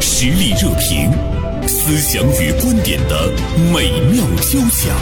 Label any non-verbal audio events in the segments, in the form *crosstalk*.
实力热评，思想与观点的美妙交响。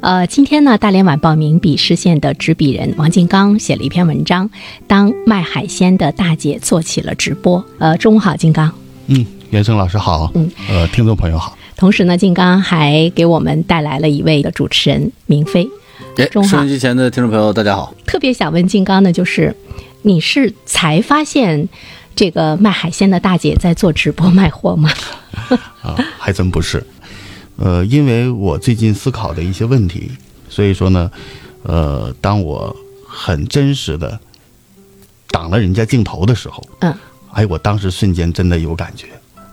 呃，今天呢，大连晚报名笔视线的执笔人王金刚写了一篇文章，当卖海鲜的大姐做起了直播。呃，中午好，金刚。嗯，袁生老师好。嗯，呃，听众朋友好。同时呢，金刚还给我们带来了一位的主持人明飞。哎，中收音机前的听众朋友，大家好。特别想问金刚的就是，你是才发现这个卖海鲜的大姐在做直播卖货吗？*laughs* 啊，还真不是。呃，因为我最近思考的一些问题，所以说呢，呃，当我很真实的挡了人家镜头的时候，嗯，哎，我当时瞬间真的有感觉。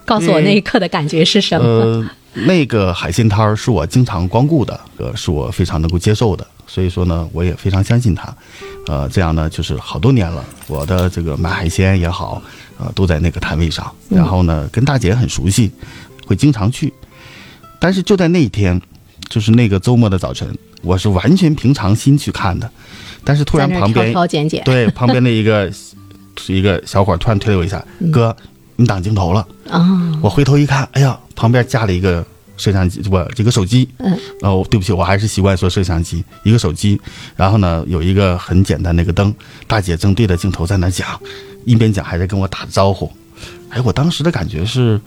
告诉我那一刻的感觉是什么？呃，那个海鲜摊儿是我经常光顾的，呃，是我非常能够接受的，所以说呢，我也非常相信他。呃，这样呢，就是好多年了，我的这个买海鲜也好，呃，都在那个摊位上，然后呢，跟大姐很熟悉，会经常去。但是就在那一天，就是那个周末的早晨，我是完全平常心去看的，但是突然旁边挑挑拣拣。对旁边的一个一个小伙突然推了我一下，哥，你挡镜头了。啊，我回头一看，哎呀，旁边架了一个摄像机，不，这个手机。嗯，哦，对不起，我还是习惯说摄像机，一个手机，然后呢，有一个很简单的一个灯，大姐正对着镜头在那讲，一边讲还在跟我打招呼。哎，我当时的感觉是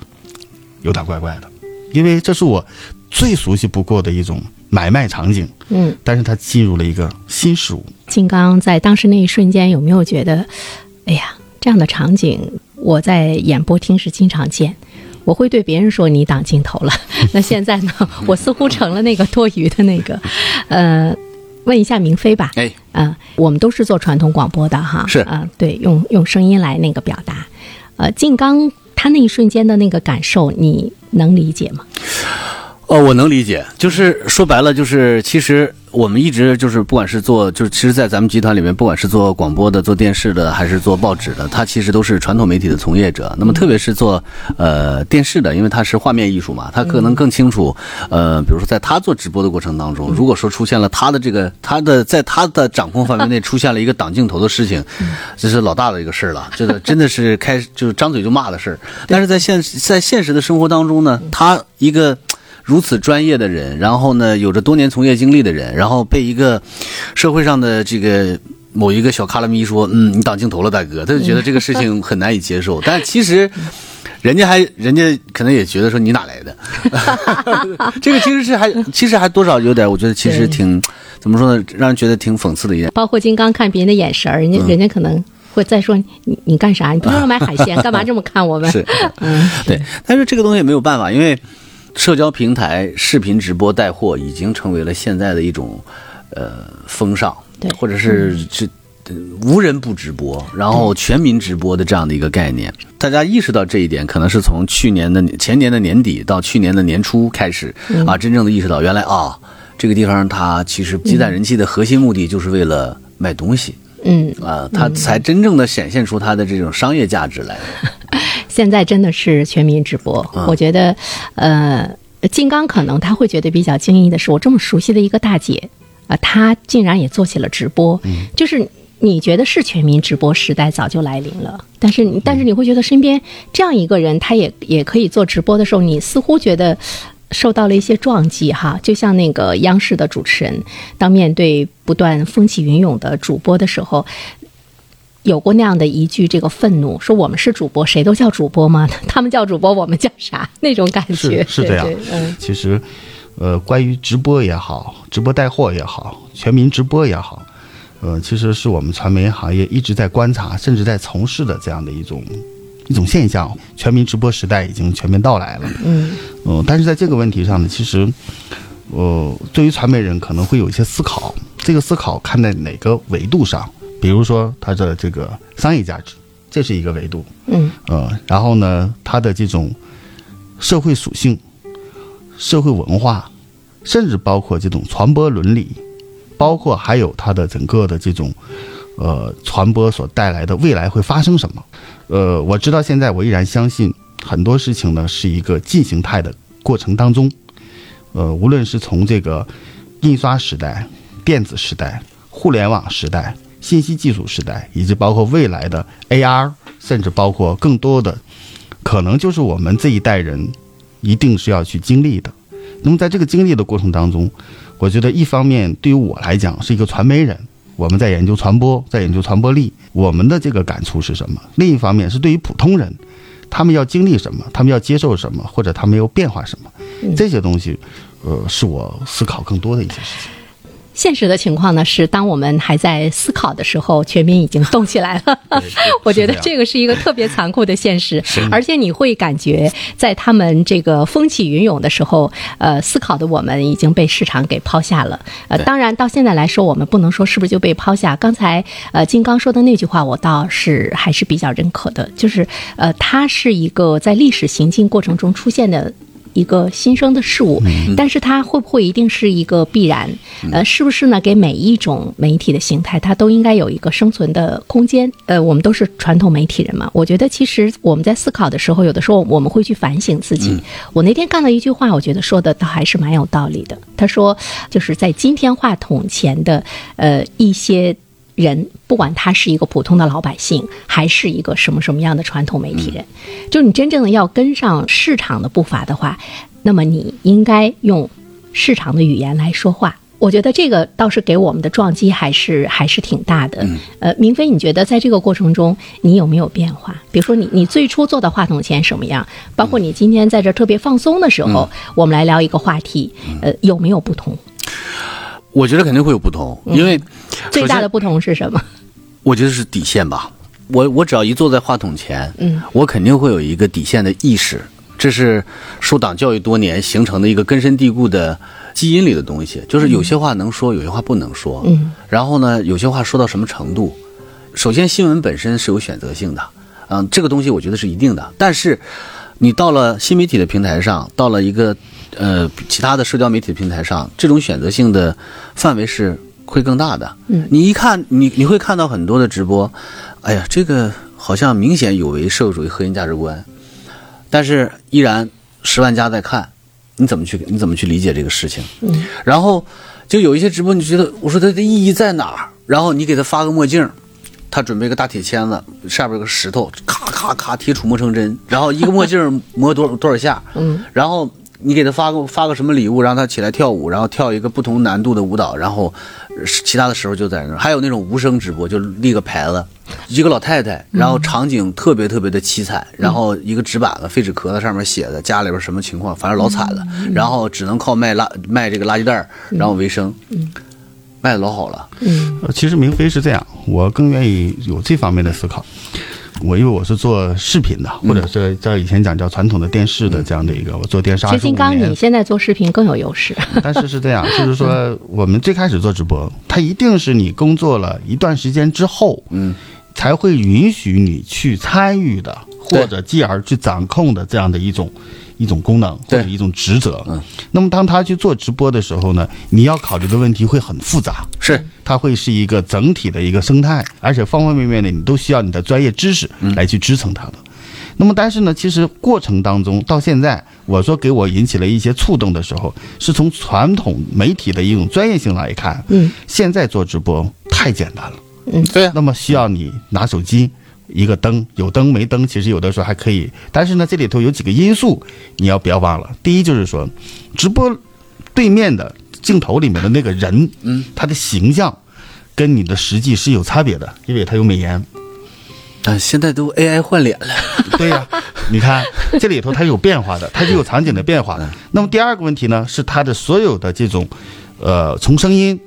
有点怪怪的，因为这是我最熟悉不过的一种买卖场景，嗯，但是它进入了一个新事物。金刚在当时那一瞬间有没有觉得，哎呀，这样的场景我在演播厅是经常见。我会对别人说你挡镜头了，*laughs* 那现在呢？我似乎成了那个多余的那个，呃，问一下明飞吧。哎，啊、我们都是做传统广播的哈，是啊、对，用用声音来那个表达。呃，静刚他那一瞬间的那个感受，你能理解吗？哦，我能理解，就是说白了，就是其实我们一直就是不管是做，就是其实，在咱们集团里面，不管是做广播的、做电视的，还是做报纸的，他其实都是传统媒体的从业者。那么，特别是做呃电视的，因为他是画面艺术嘛，他可能更清楚。呃，比如说在他做直播的过程当中，如果说出现了他的这个他的在他的掌控范围内出现了一个挡镜头的事情，这是老大的一个事儿了，这个真的是开就是张嘴就骂的事儿。但是在现在现实的生活当中呢，他一个。如此专业的人，然后呢，有着多年从业经历的人，然后被一个社会上的这个某一个小卡拉咪说：“嗯，你挡镜头了，大哥。”他就觉得这个事情很难以接受。但其实，*laughs* 人家还人家可能也觉得说你哪来的？这个其实是还其实还多少有点，我觉得其实挺怎么说呢，让人觉得挺讽刺的一点。包括金刚看别人的眼神，人家、人家可能会再说你你干啥？你不就是买海鲜，*laughs* 干嘛这么看我们？是，嗯，对，但是这个东西也没有办法，因为社交平台视频直播带货已经成为了现在的一种呃风尚，对。或者是这。呃无人不直播，然后全民直播的这样的一个概念，大家意识到这一点，可能是从去年的前年的年底到去年的年初开始啊，真正的意识到原来啊，这个地方它其实积攒人气的核心目的就是为了卖东西。嗯，啊，它才真正的显现出它的这种商业价值来。*laughs* 现在真的是全民直播，嗯我觉得，呃，金刚可能他会觉得比较惊异的是，我这么熟悉的一个大姐，啊、她竟然也做起了直播，就是。你觉得是全民直播时代早就来临了，但是你但是你会觉得身边这样一个人，他也也可以做直播的时候，你似乎觉得受到了一些撞击哈，就像那个央视的主持人，当面对不断风起云涌的主播的时候，有过那样的一句这个愤怒，说我们是主播，谁都叫主播吗？*laughs* 他们叫主播，我们叫啥？那种感觉是是这样嗯其实，呃，关于直播也好，直播带货也好，全民直播也好，呃，其实是我们传媒行业一直在观察，甚至在从事的这样的一种一种现象。全民直播时代已经全面到来了。嗯呃、但是在这个问题上呢，其实，呃，对于传媒人可能会有一些思考，这个思考看在哪个维度上？比如说它的这个商业价值，这是一个维度。嗯呃，然后呢，它的这种社会属性、社会文化，甚至包括这种传播伦理，包括还有它的整个的这种呃传播所带来的未来会发生什么。呃，我知道现在我依然相信很多事情呢是一个进行态的过程当中，呃，无论是从这个印刷时代、电子时代、互联网时代、信息技术时代，以及包括未来的 AR，甚至包括更多的，可能就是我们这一代人一定是要去经历的。那么在这个经历的过程当中，我觉得一方面对于我来讲是一个传媒人，我们在研究传播，在研究传播力，我们的这个感触是什么？另一方面是对于普通人，他们要经历什么，他们要接受什么，或者他们要变化什么，这些东西，呃，是我思考更多的一些事情。现实的情况呢是，当我们还在思考的时候，全民已经动起来了。*laughs* 我觉得这个是一个特别残酷的现实，而且你会感觉在他们这个风起云涌的时候，呃，思考的我们已经被市场给抛下了。呃，当然到现在来说，我们不能说是不是就被抛下。刚才呃金刚说的那句话，我倒是还是比较认可的，就是呃，它是一个在历史行进过程中出现的。一个新生的事物，但是它会不会一定是一个必然？呃，是不是呢？给每一种媒体的形态，它都应该有一个生存的空间。呃，我们都是传统媒体人嘛，我觉得其实我们在思考的时候，有的时候我们会去反省自己。我那天看到一句话，我觉得说的倒还是蛮有道理的。他说，就是在今天话筒前的呃一些。人不管他是一个普通的老百姓，还是一个什么什么样的传统媒体人，就你真正的要跟上市场的步伐的话，那么你应该用市场的语言来说话。我觉得这个倒是给我们的撞击还是还是挺大的。呃，明飞，你觉得在这个过程中你有没有变化？比如说你你最初坐到话筒前什么样，包括你今天在这特别放松的时候，我们来聊一个话题，呃，有没有不同？我觉得肯定会有不同，因为最大的不同是什么？我觉得是底线吧。我我只要一坐在话筒前，嗯，我肯定会有一个底线的意识，这是受党教育多年形成的一个根深蒂固的基因里的东西。就是有些话能说，有些话不能说。嗯，然后呢，有些话说到什么程度？首先，新闻本身是有选择性的，嗯，这个东西我觉得是一定的。但是，你到了新媒体的平台上，到了一个。呃，其他的社交媒体平台上，这种选择性的范围是会更大的。嗯，你一看，你你会看到很多的直播，哎呀，这个好像明显有违社会主义核心价值观，但是依然十万加在看，你怎么去你怎么去理解这个事情？嗯，然后就有一些直播，你觉得我说它的意义在哪儿？然后你给他发个墨镜，他准备个大铁签子，下边有个石头，咔咔咔铁杵磨成针，然后一个墨镜磨多多少下？嗯，然后。你给他发个发个什么礼物，让他起来跳舞，然后跳一个不同难度的舞蹈，然后其他的时候就在那儿。还有那种无声直播，就立个牌子，一个老太太，然后场景特别特别的凄惨，然后一个纸板子废纸壳子上面写的家里边什么情况，反正老惨了，然后只能靠卖垃卖这个垃圾袋然后为生，卖的老好了。嗯，其实明飞是这样，我更愿意有这方面的思考。我因为我是做视频的，或者是叫以前讲叫传统的电视的这样的一个，我做电视。其实金刚，你现在做视频更有优势。但是是这样，就是说我们最开始做直播，它一定是你工作了一段时间之后，嗯，才会允许你去参与的，或者继而去掌控的这样的一种。一种功能或者一种职责，嗯，那么当他去做直播的时候呢，你要考虑的问题会很复杂，是，它会是一个整体的一个生态，而且方方面面的你都需要你的专业知识来去支撑它的。那么，但是呢，其实过程当中到现在，我说给我引起了一些触动的时候，是从传统媒体的一种专业性来看，嗯，现在做直播太简单了，嗯，对，那么需要你拿手机。一个灯有灯没灯，其实有的时候还可以。但是呢，这里头有几个因素，你要不要忘了。第一就是说，直播对面的镜头里面的那个人，嗯，他的形象跟你的实际是有差别的，因为他有美颜。啊，现在都 AI 换脸了。对呀，*laughs* 你看这里头它有变化的，它就有场景的变化。那么第二个问题呢，是它的所有的这种，呃，从声音，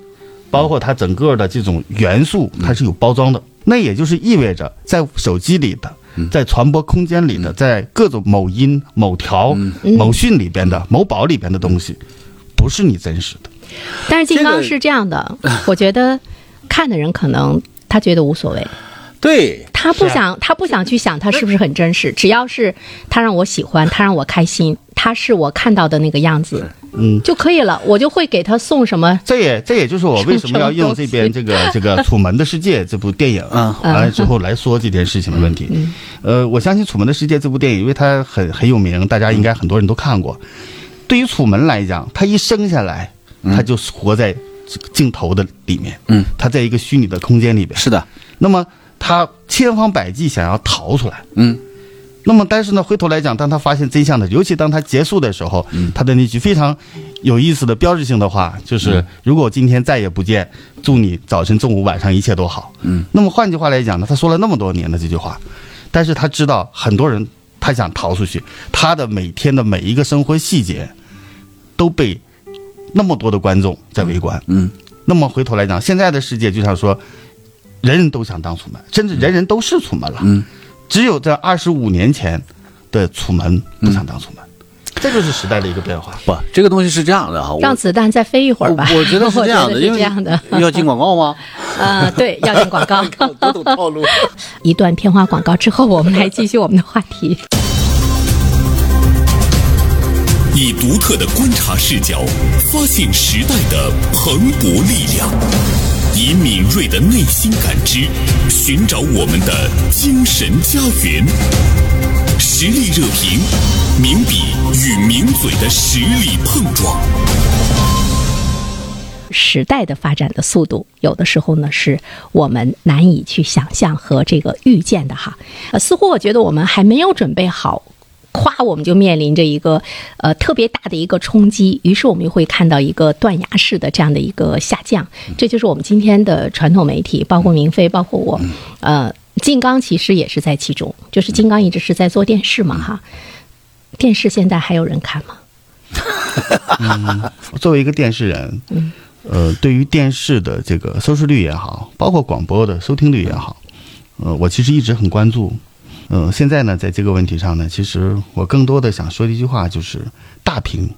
包括它整个的这种元素，它是有包装的。那也就是意味着，在手机里的，在传播空间里的，在各种某音、某条、某讯里边的、某宝里边的东西，不是你真实的。但是金刚是这样的，我觉得看的人可能他觉得无所谓。对。他不想，他不想去想他是不是很真实，只要是他让我喜欢，他让我开心，他是我看到的那个样子，嗯，就可以了。我就会给他送什么。这也这也就是我为什么要用这边这个这个《楚门的世界》这部电影啊，*laughs* 完了之后来说这件事情的问题。呃，我相信《楚门的世界》这部电影，因为它很很有名，大家应该很多人都看过。对于楚门来讲，他一生下来，他就活在。这个镜头的里面，嗯，他在一个虚拟的空间里边，是的，那么他千方百计想要逃出来，嗯，那么但是呢，回头来讲，当他发现真相的，尤其当他结束的时候，他的那句非常有意思的标志性的话，就是、如果今天再也不见，祝你早晨、中午、晚上一切都好。嗯，那么换句话来讲呢，他说了那么多年的这句话，但是他知道很多人他想逃出去，他的每天的每一个生活细节都被那么多的观众在围观。嗯，那么回头来讲，现在的世界就像说，人人都想当楚门，甚至人人都是楚门了。嗯，只有在二十五年前的楚门不想当楚门，这就是时代的一个变化。不，这个东西是这样的哈，让子弹再飞一会儿吧。我我觉得是 *laughs* 这样的，因为这样的。要进广告吗？*laughs* 呃，对，要进广告。*laughs* 不懂套路。一段片花广告之后，我们来继续我们的话题。以独特的观察视角，发现时代的蓬勃力量；以敏锐的内心感知，寻找我们的精神家园。实力热评，名笔与名嘴的实力碰撞。时代的发展的速度，有的时候呢是我们难以去想象和这个预见的哈。呃，似乎我觉得我们还没有准备好。咵，我们就面临着一个呃特别大的一个冲击，于是我们又会看到一个断崖式的这样的一个下降。这就是我们今天的传统媒体，包括明飞，包括我，呃，金刚其实也是在其中。就是金刚一直是在做电视嘛，哈，电视现在还有人看吗？*laughs* 作为一个电视人，嗯，呃，对于电视的这个收视率也好，包括广播的收听率也好，呃，我其实一直很关注。呃，现在呢，在这个问题上呢，其实我更多的想说的一句话就是，大屏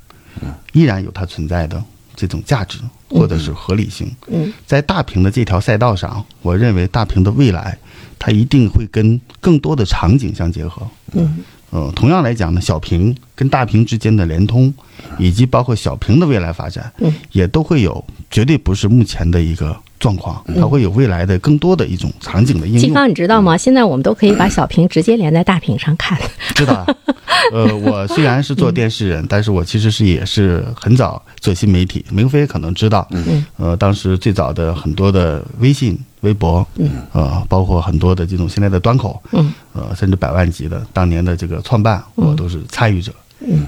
依然有它存在的这种价值或者是合理性。嗯，在大屏的这条赛道上，我认为大屏的未来，它一定会跟更多的场景相结合。嗯，呃，同样来讲呢，小屏跟大屏之间的联通，以及包括小屏的未来发展，嗯，也都会有，绝对不是目前的一个状况，它会有未来的更多的一种场景的应用。金刚，你知道吗？现在我们都可以把小屏直接连在大屏上看。知道啊，呃，*laughs* 我虽然是做电视人，但是我其实是也是很早做新媒体。明飞可能知道，嗯，呃，当时最早的很多的微信、微博，嗯，呃，包括很多的这种现在的端口，嗯，呃，甚至百万级的当年的这个创办，我都是参与者。嗯，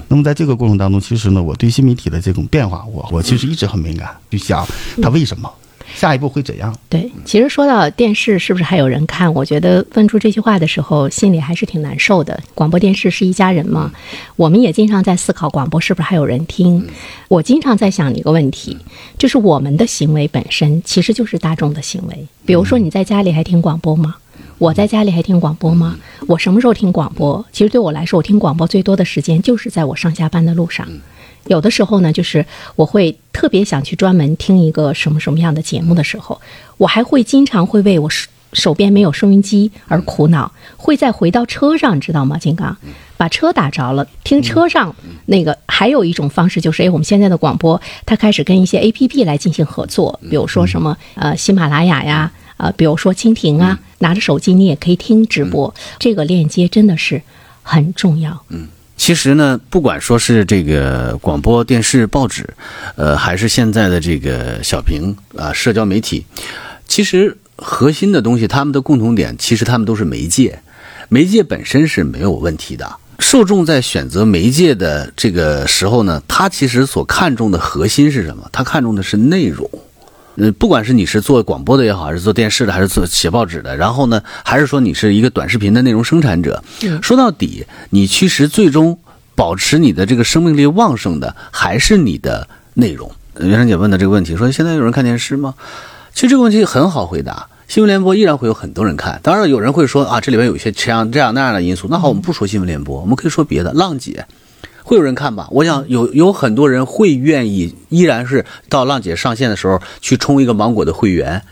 那么在这个过程当中，其实呢，我对新媒体的这种变化，我我其实一直很敏感，就想它为什么，下一步会怎样。对，其实说到电视是不是还有人看，我觉得问出这句话的时候，心里还是挺难受的。广播电视是一家人嘛，我们也经常在思考广播是不是还有人听。我经常在想一个问题，就是我们的行为本身其实就是大众的行为。比如说你在家里还听广播吗？我在家里还听广播吗？我什么时候听广播？其实对我来说，我听广播最多的时间就是在我上下班的路上。有的时候呢，就是我会特别想去专门听一个什么什么样的节目的时候，我还会经常会为我手手边没有收音机而苦恼，会再回到车上，知道吗？金刚，把车打着了，听车上那个。还有一种方式就是，哎，我们现在的广播它开始跟一些 A P P 来进行合作，比如说什么呃喜马拉雅呀，呃，比如说蜻蜓啊，拿着手机你也可以听直播，这个链接真的是很重要。嗯其实呢，不管说是这个广播电视、报纸，呃，还是现在的这个小屏啊、社交媒体，其实核心的东西，他们的共同点，其实他们都是媒介，媒介本身是没有问题的。受众在选择媒介的这个时候呢，他其实所看重的核心是什么？他看重的是内容。呃，不管是你是做广播的也好，还是做电视的，还是做写报纸的，然后呢，还是说你是一个短视频的内容生产者，说到底，你其实最终保持你的这个生命力旺盛的，还是你的内容。呃袁姗姐问的这个问题，说现在有人看电视吗？其实这个问题很好回答。新闻联播依然会有很多人看，当然有人会说啊，这里边有一些这样这样那样的因素。那好，我们不说新闻联播，我们可以说别的。浪姐会有人看吧？我想有有很多人会愿意，依然是到浪姐上线的时候去充一个芒果的会员，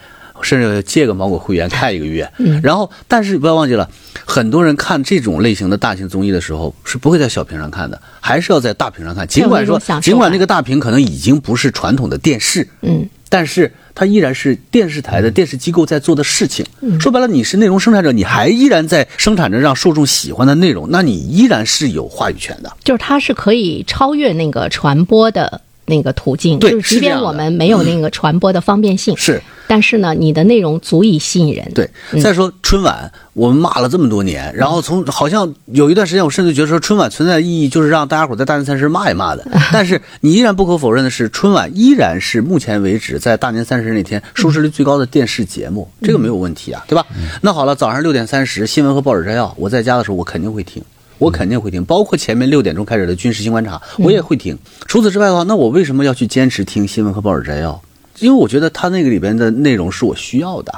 甚至借个芒果会员看一个月。嗯然后，但是不要忘记了，很多人看这种类型的大型综艺的时候是不会在小屏上看的，还是要在大屏上看。尽管说尽管那个大屏可能已经不是传统的电视，嗯，但是它依然是电视台的电视机构在做的事情。说白了，你是内容生产者，你还依然在生产着让受众喜欢的内容，那你依然是有话语权的。就是它是可以超越那个传播的那个途径，对就是即便我们没有那个传播的方便性，是但是呢，你的内容足以吸引人。对，再说春晚，我们骂了这么多年，然后从好像有一段时间，我甚至觉得说春晚存在的意义就是让大家伙在大年三十骂一骂的。*laughs* 但是你依然不可否认的是，春晚依然是目前为止在大年三十那天收视率最高的电视节目，这个没有问题啊，对吧？那好了，早上六点三十新闻和报纸摘要，我在家的时候我肯定会听。我肯定会听，包括前面六点钟开始的军事新观察，我也会听。除此之外的话，那我为什么要去坚持听新闻和报纸摘要？因为我觉得它那个里边的内容是我需要的。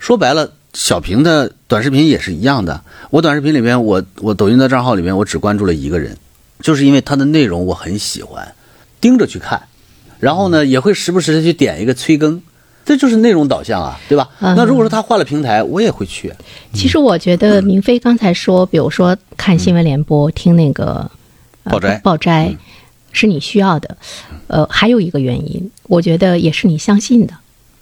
说白了，小平的短视频也是一样的。我短视频里边，我我抖音的账号里边，我只关注了一个人，就是因为他的内容我很喜欢，盯着去看，然后呢，也会时不时的去点一个催更，这就是内容导向啊，对吧？嗯那如果说他换了平台，我也会去。其实我觉得明飞刚才说，比如说看新闻联播、听那个、呃报摘报摘，是你需要的。呃，还有一个原因，我觉得也是你相信的，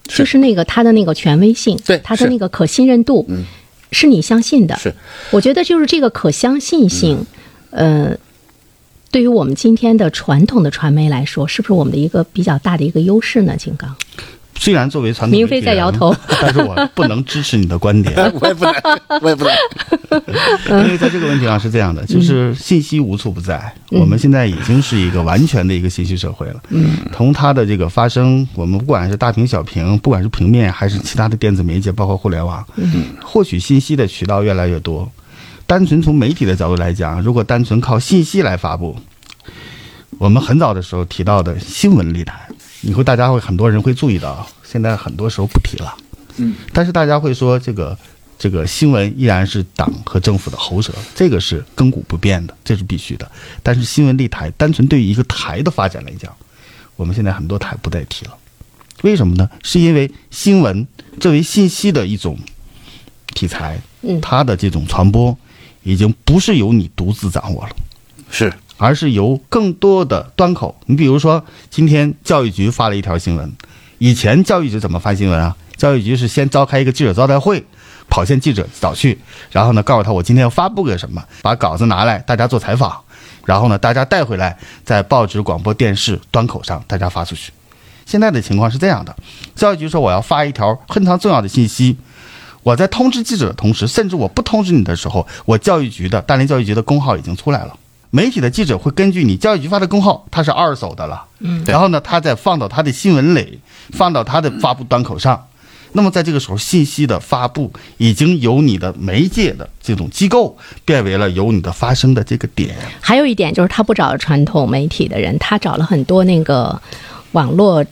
是就是那个他的那个权威性，对他的那个可信任度，嗯是你相信的。是，我觉得就是这个可相信性，呃。对于我们今天的传统的传媒来说，是不是我们的一个比较大的一个优势呢？金刚，虽然作为传统明飞媒体人在摇头，但是我不能支持你的观点，*laughs* 我也不能，我也不能。因为在这个问题上是这样的，就是信息无处不在，我们现在已经是一个完全的一个信息社会了。嗯，从它的这个发生，我们不管是大屏、小屏，不管是平面还是其他的电子媒介，包括互联网，嗯，获取信息的渠道越来越多。单纯从媒体的角度来讲，如果单纯靠信息来发布，我们很早的时候提到的新闻立台，你会大家会很多人会注意到，现在很多时候不提了。嗯，但是大家会说这个这个新闻依然是党和政府的喉舌，这个是亘古不变的，这是必须的。但是新闻立台，单纯对于一个台的发展来讲，我们现在很多台不再提了。为什么呢？是因为新闻作为信息的一种题材，嗯它的这种传播已经不是由你独自掌握了。是而是由更多的端口。你比如说，今天教育局发了一条新闻，以前教育局怎么发新闻啊？教育局是先召开一个记者招待会，跑线记者找去，然后呢告诉他我今天要发布个什么，把稿子拿来，大家做采访，然后呢大家带回来，在报纸、广播电视端口上大家发出去。现在的情况是这样的，教育局说我要发一条非常重要的信息。我在通知记者的同时，甚至我不通知你的时候，我教育局的大连教育局的公号已经出来了。媒体的记者会根据你教育局发的公号，它是二手的了，嗯，然后呢，他再放到他的新闻里，放到他的发布端口上。那么在这个时候，信息的发布已经由你的媒介的这种机构变为了由你的发声的这个点。还有一点就是，他不找传统媒体的人，他找了很多那个网络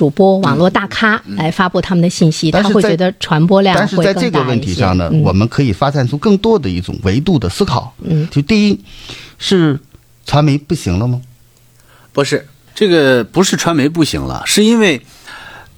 主播、网络大咖来发布他们的信息，他会觉得传播量但是会更大一些。在这个问题上呢，嗯我们可以发散出更多的一种维度的思考。嗯，就第一，是传媒不行了吗？不是这个不是传媒不行了，是因为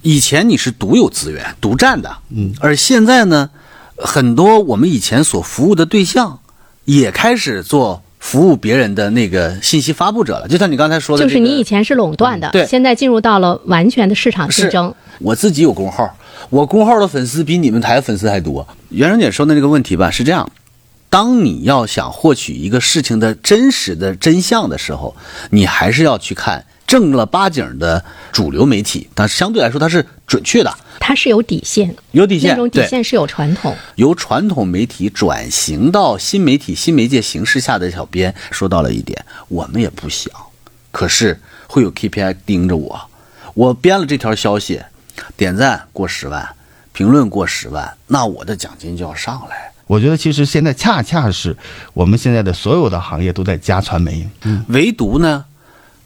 以前你是独有资源、独占的，嗯，而现在呢，很多我们以前所服务的对象也开始做服务别人的那个信息发布者了。就像你刚才说的、这个，就是你以前是垄断的，对现在进入到了完全的市场竞争。我自己有公号，我公号的粉丝比你们台粉丝还多。袁生姐说的那个问题吧，是这样：当你要想获取一个事情的真实的真相的时候，你还是要去看正儿八经的主流媒体，但是相对来说它是准确的，它是有底线，有底线，那种底线是有传统。由传统媒体转型到新媒体、新媒介形式下的小编说到了一点，我们也不想，可是会有 KPI 盯着我，我编了这条消息，点赞过十万，评论过十万，那我的奖金就要上来。我觉得其实现在恰恰是我们现在的所有的行业都在加传媒。唯独呢，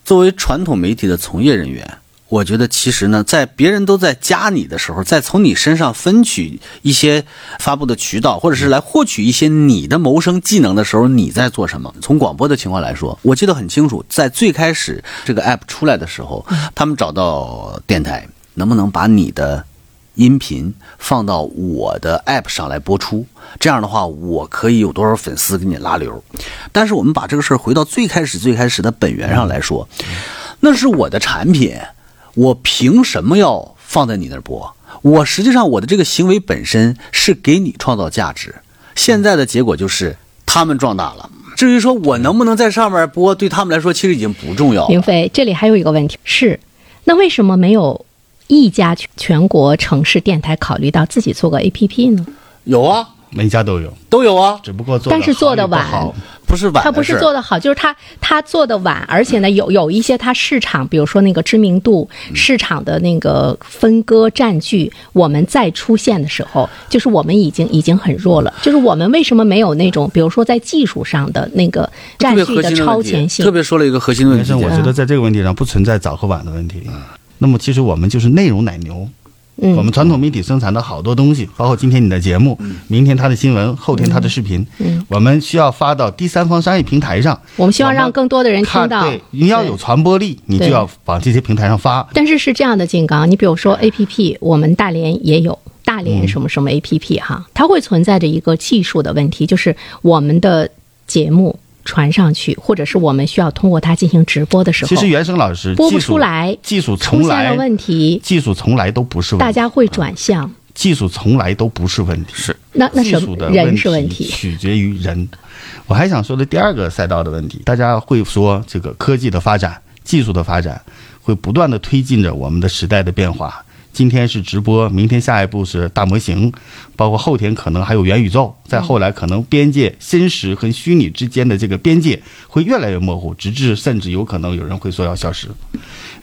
作为传统媒体的从业人员，我觉得其实呢，在别人都在加你的时候，再从你身上分取一些发布的渠道，或者是来获取一些你的谋生技能的时候，你在做什么？从广播的情况来说，我记得很清楚，在最开始这个 app 出来的时候，他们找到电台，能不能把你的音频放到我的 app 上来播出，这样的话，我可以有多少粉丝给你拉流。但是我们把这个事儿回到最开始最开始的本源上来说，那是我的产品，我凭什么要放在你那儿播？我实际上我的这个行为本身是给你创造价值。现在的结果就是他们壮大了，至于说我能不能在上面播，对他们来说其实已经不重要了。明飞，这里还有一个问题是，那为什么没有一家全全国城市电台考虑到自己做个 APP 呢？有啊，每家都有，都有啊，只不过做但是做得得晚不是晚的他不是做的好，就是他他做的晚，而且呢，有有一些他市场，比如说那个知名度、市场的那个分割占据，我们再出现的时候，就是我们已经已经很弱了。就是我们为什么没有那种，比如说在技术上的那个占据的超前性特？别说了一个核心的问题，但是我觉得在这个问题上不存在早和晚的问题。那么其实我们就是内容奶牛，嗯。我们传统媒体生产的好多东西，包括今天你的节目，明天他的新闻，后天他的视频，我们需要发到第三方商业平台上。我们希望让更多的人听到。对，你要有传播力，你就要往这些平台上发。但是是这样的，金刚，你比如说 A P P，我们大连也有大连什么什么 A P P 哈，它会存在着一个技术的问题，就是我们的节目传上去，或者是我们需要通过它进行直播的时候，其实原生老师播不出来技术出从来现了问题，技术从来都不是问题，大家会转向。技术从来都不是问题，是那那什技术的么人是问问题？取决于人。我还想说的第二个赛道的问题，大家会说这个科技的发展、技术的发展会不断的推进着我们的时代的变化。今天是直播，明天下一步是大模型，包括后天可能还有元宇宙，再后来可能边界真实和虚拟之间的这个边界会越来越模糊，直至甚至有可能有人会说要消失。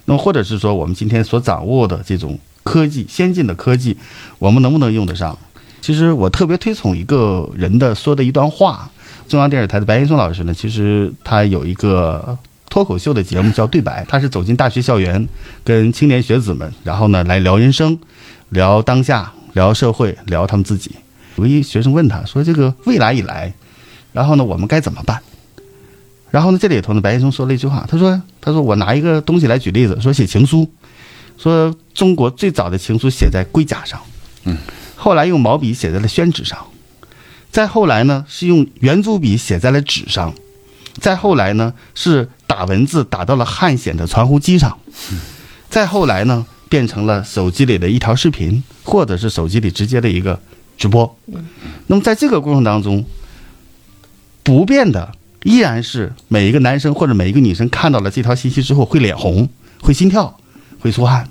那么或者是说我们今天所掌握的这种科技先进的科技，我们能不能用得上？其实我特别推崇一个人的说的一段话，中央电视台的白岩松老师呢，其实他有一个脱口秀的节目叫《对白》，他是走进大学校园，跟青年学子们，然后呢来聊人生，聊当下，聊社会，聊他们自己。有一学生问他说：“这个未来以来，然后呢我们该怎么办？”然后呢这里头呢白岩松说了一句话，他说：“他说我拿一个东西来举例子，说写情书，说中国最早的情书写在龟甲上，嗯，后来用毛笔写在了宣纸上。”再后来呢，是用圆珠笔写在了纸上，再后来呢，是打文字打到了汉显的传呼机上，再后来呢，变成了手机里的一条视频，或者是手机里直接的一个直播。那么在这个过程当中，不变的依然是每一个男生或者每一个女生看到了这条信息之后会脸红、会心跳、会出汗。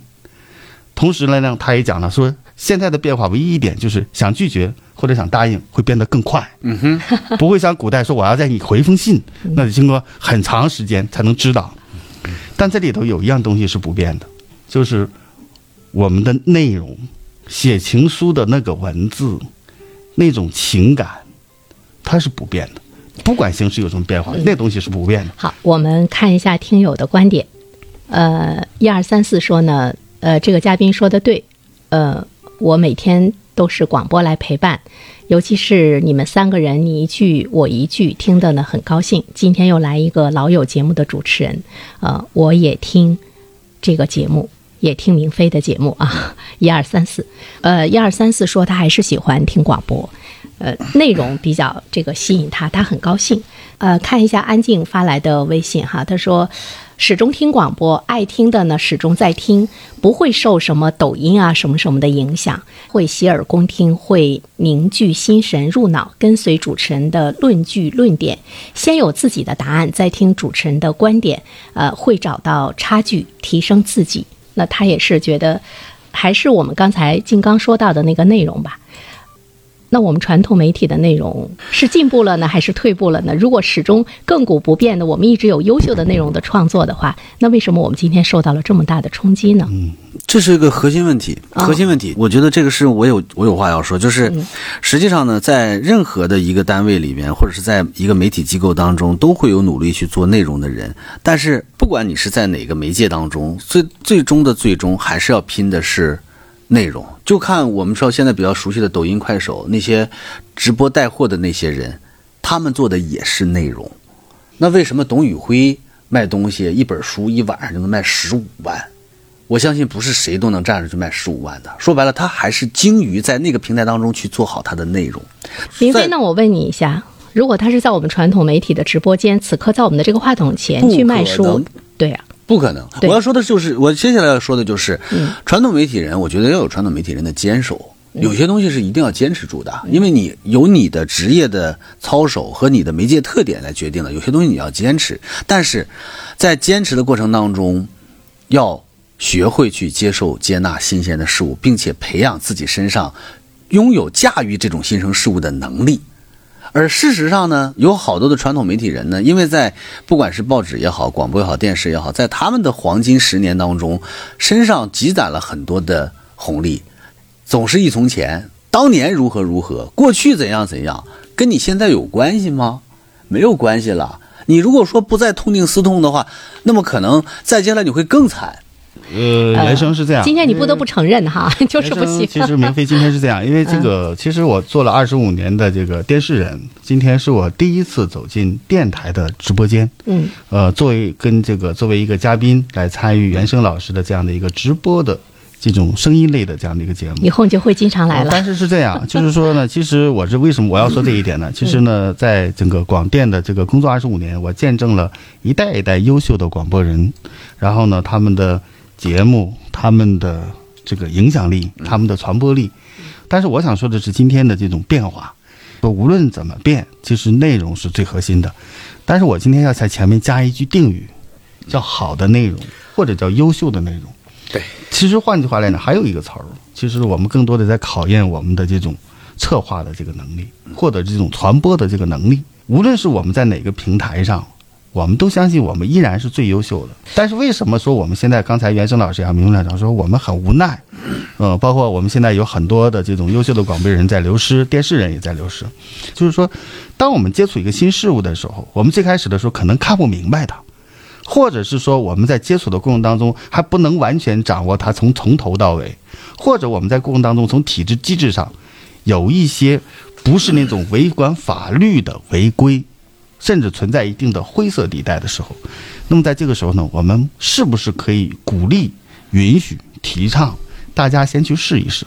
同时呢，呢，他也讲了说，现在的变化唯一一点就是想拒绝或者想答应会变得更快，嗯哼，*laughs* 不会像古代说我要在你回一封信，那得经过很长时间才能知道。但这里头有一样东西是不变的，就是我们的内容，写情书的那个文字，那种情感，它是不变的，不管形式有什么变化，那东西是不变的。好，我们看一下听友的观点。呃，一二三四说呢，呃，这个嘉宾说的对，呃，我每天都是广播来陪伴，尤其是你们三个人你一句我一句，听的呢很高兴。今天又来一个老友节目的主持人，呃，我也听这个节目。也听明飞的节目啊，*laughs* 一二三四，呃，一二三四说他还是喜欢听广播，呃，内容比较这个吸引他，他很高兴。呃，看一下安静发来的微信哈，他说始终听广播，爱听的呢始终在听，不会受什么抖音啊什么什么的影响，会洗耳恭听，会凝聚心神入脑，跟随主持人的论据论点，先有自己的答案，再听主持人的观点，呃，会找到差距，提升自己。那他也是觉得，还是我们刚才静刚说到的那个内容吧。那我们传统媒体的内容是进步了呢，还是退步了呢？如果始终亘古不变的，我们一直有优秀的内容的创作的话，那为什么我们今天受到了这么大的冲击呢？嗯这是一个核心问题，哦核心问题。我觉得这个是我有我有话要说，就是嗯实际上呢，在任何的一个单位里面，或者是在一个媒体机构当中，都会有努力去做内容的人。但是不管你是在哪个媒介当中，最最终的最终还是要拼的是内容。就看我们说现在比较熟悉的抖音、快手那些直播带货的那些人，他们做的也是内容。那为什么董宇辉卖东西一本书一晚上就能卖十五万？我相信不是谁都能站上去卖十五万的。说白了，他还是精于在那个平台当中去做好他的内容。林飞，那我问你一下，如果他是在我们传统媒体的直播间，此刻在我们的这个话筒前去卖书，对呀、不可能！我要说的就是，我接下来要说的就是，传统媒体人，我觉得要有传统媒体人的坚守。有些东西是一定要坚持住的，因为你有你的职业的操守和你的媒介特点来决定的。有些东西你要坚持，但是在坚持的过程当中，要学会去接受、接纳新鲜的事物，并且培养自己身上拥有驾驭这种新生事物的能力。而事实上呢，有好多的传统媒体人呢，因为在不管是报纸也好、广播也好、电视也好，在他们的黄金十年当中，身上积攒了很多的红利，总是忆从前，当年如何如何，过去怎样怎样，跟你现在有关系吗？没有关系了。你如果说不再痛定思痛的话，那么可能再接下来你会更惨。呃，人生是这样。今天你不得不承认哈，*laughs* 就是不行。其实明飞今天是这样，因为这个，*laughs* 其实我做了二十五年的这个电视人，今天是我第一次走进电台的直播间。嗯，呃，作为跟这个作为一个嘉宾来参与原生老师的这样的一个直播的这种声音类的这样的一个节目，以后你就会经常来了。但是是这样，*laughs* 就是说呢，其实我是为什么我要说这一点呢？其实呢，在整个广电的这个工作二十五年，我见证了一代一代优秀的广播人，然后呢，他们的。节目他们的这个影响力，他们的传播力，但是我想说的是今天的这种变化，说无论怎么变，其实内容是最核心的。但是我今天要在前面加一句定语，叫好的内容，或者叫优秀的内容。对，其实换句话来讲，还有一个词儿，其实我们更多的在考验我们的这种策划的这个能力，或者这种传播的这个能力。无论是我们在哪个平台上。我们都相信我们依然是最优秀的，但是为什么说我们现在刚才袁生老师啊、明院长说我们很无奈，嗯，包括我们现在有很多的这种优秀的广播人在流失，电视人也在流失，就是说，当我们接触一个新事物的时候，我们最开始的时候可能看不明白它，或者是说我们在接触的过程当中还不能完全掌握它从从头到尾，或者我们在过程当中从体制机制上有一些不是那种违反法律的违规。甚至存在一定的灰色地带的时候，那么在这个时候呢，我们是不是可以鼓励、允许、提倡大家先去试一试？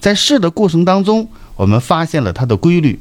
在试的过程当中，我们发现了它的规律，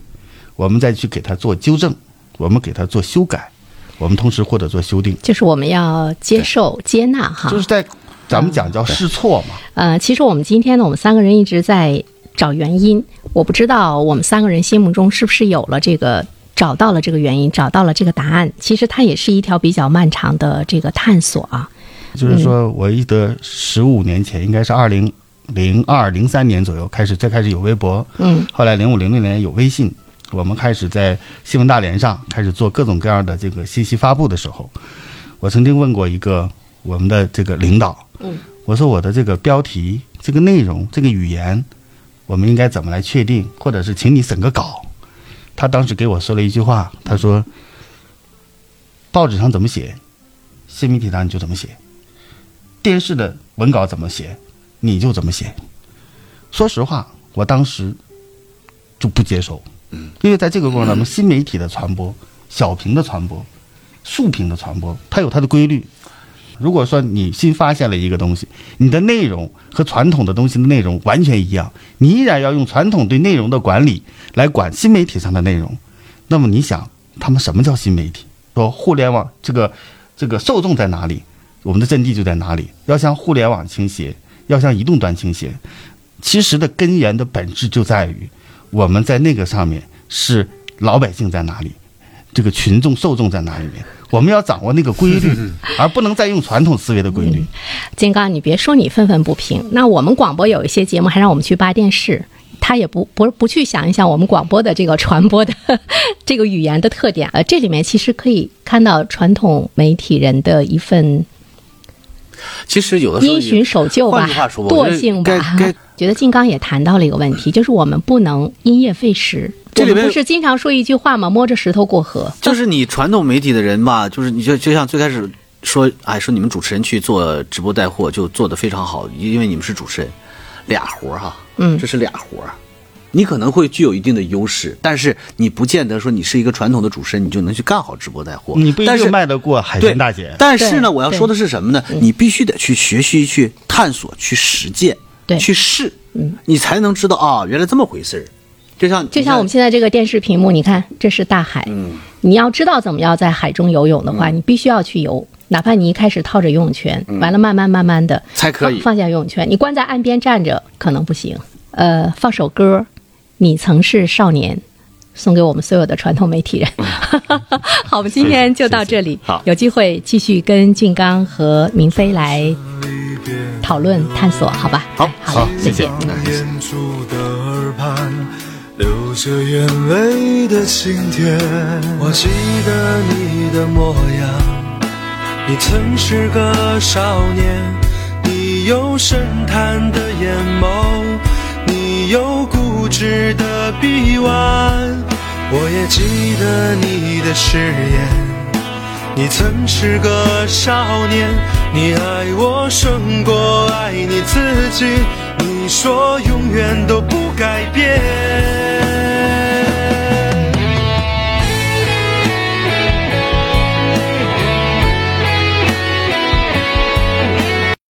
我们再去给它做纠正，我们给它做修改，我们同时或者做修订，就是我们要接受、接纳哈。就是在咱们讲叫试错嘛。呃，其实我们今天呢，我们三个人一直在找原因，我不知道我们三个人心目中是不是有了这个。找到了这个原因，找到了这个答案。其实它也是一条比较漫长的这个探索啊。就是说，我记得十五年前，应该是二零零二零三年左右开始，最开始有微博，嗯，后来零五零六年有微信，我们开始在新闻大连上开始做各种各样的这个信息发布的时候，我曾经问过一个我们的这个领导，嗯，我说我的这个标题、这个内容、这个语言，我们应该怎么来确定，或者是请你审个稿。他当时给我说了一句话，他说：“报纸上怎么写，新媒体上你就怎么写；电视的文稿怎么写，你就怎么写。”说实话，我当时就不接受，因为在这个过程当中，新媒体的传播、小屏的传播、竖屏的传播，它有它的规律。如果说你新发现了一个东西，你的内容和传统的东西的内容完全一样，你依然要用传统对内容的管理来管新媒体上的内容，那么你想，他们什么叫新媒体？说互联网这个这个受众在哪里，我们的阵地就在哪里。要向互联网倾斜，要向移动端倾斜，其实的根源的本质就在于我们在那个上面是老百姓在哪里，这个群众受众在哪里面。我们要掌握那个规律，而不能再用传统思维的规律。金刚，你别说你愤愤不平，那我们广播有一些节目还让我们去扒电视，他也不不不去想一想我们广播的这个传播的 *laughs* 这个语言的特点。呃，这里面其实可以看到传统媒体人的一份，其实有的时候因循守旧吧，惰性吧。觉得金刚也谈到了一个问题，就是我们不能因噎废食。这里面不是经常说一句话吗？摸着石头过河。就是你传统媒体的人吧，就是你就就像最开始说，哎，说你们主持人去做直播带货就做得非常好，因为你们是主持人，俩活哈，嗯，这是俩活你可能会具有一定的优势，但是你不见得说你是一个传统的主持人，你就能去干好直播带货。你不一定卖得过海鲜大姐。但是呢，我要说的是什么呢？你必须得去学习、去探索、去实践、去试，嗯，你才能知道啊，原来这么回事儿。就像就像我们现在这个电视屏幕，你看这是大海。嗯，你要知道怎么样在海中游泳的话，你必须要去游，哪怕你一开始套着游泳圈，完了慢慢慢慢的才可以放下游泳圈。你关在岸边站着可能不行。呃，放首歌，你曾是少年。送给我们所有的传统媒体人。*laughs* 好，我们今天就到这里。好有机会继续跟俊刚和明飞来讨论探索，好吧？好哎好嘞，再见。演出的耳畔，留着眼泪的晴天。我记得你的模样，你曾是个少年，你有深潭的眼眸，你有固值得臂弯。我也记得你的誓言。你曾是个少年，你爱我胜过爱你自己。你说永远都不改变。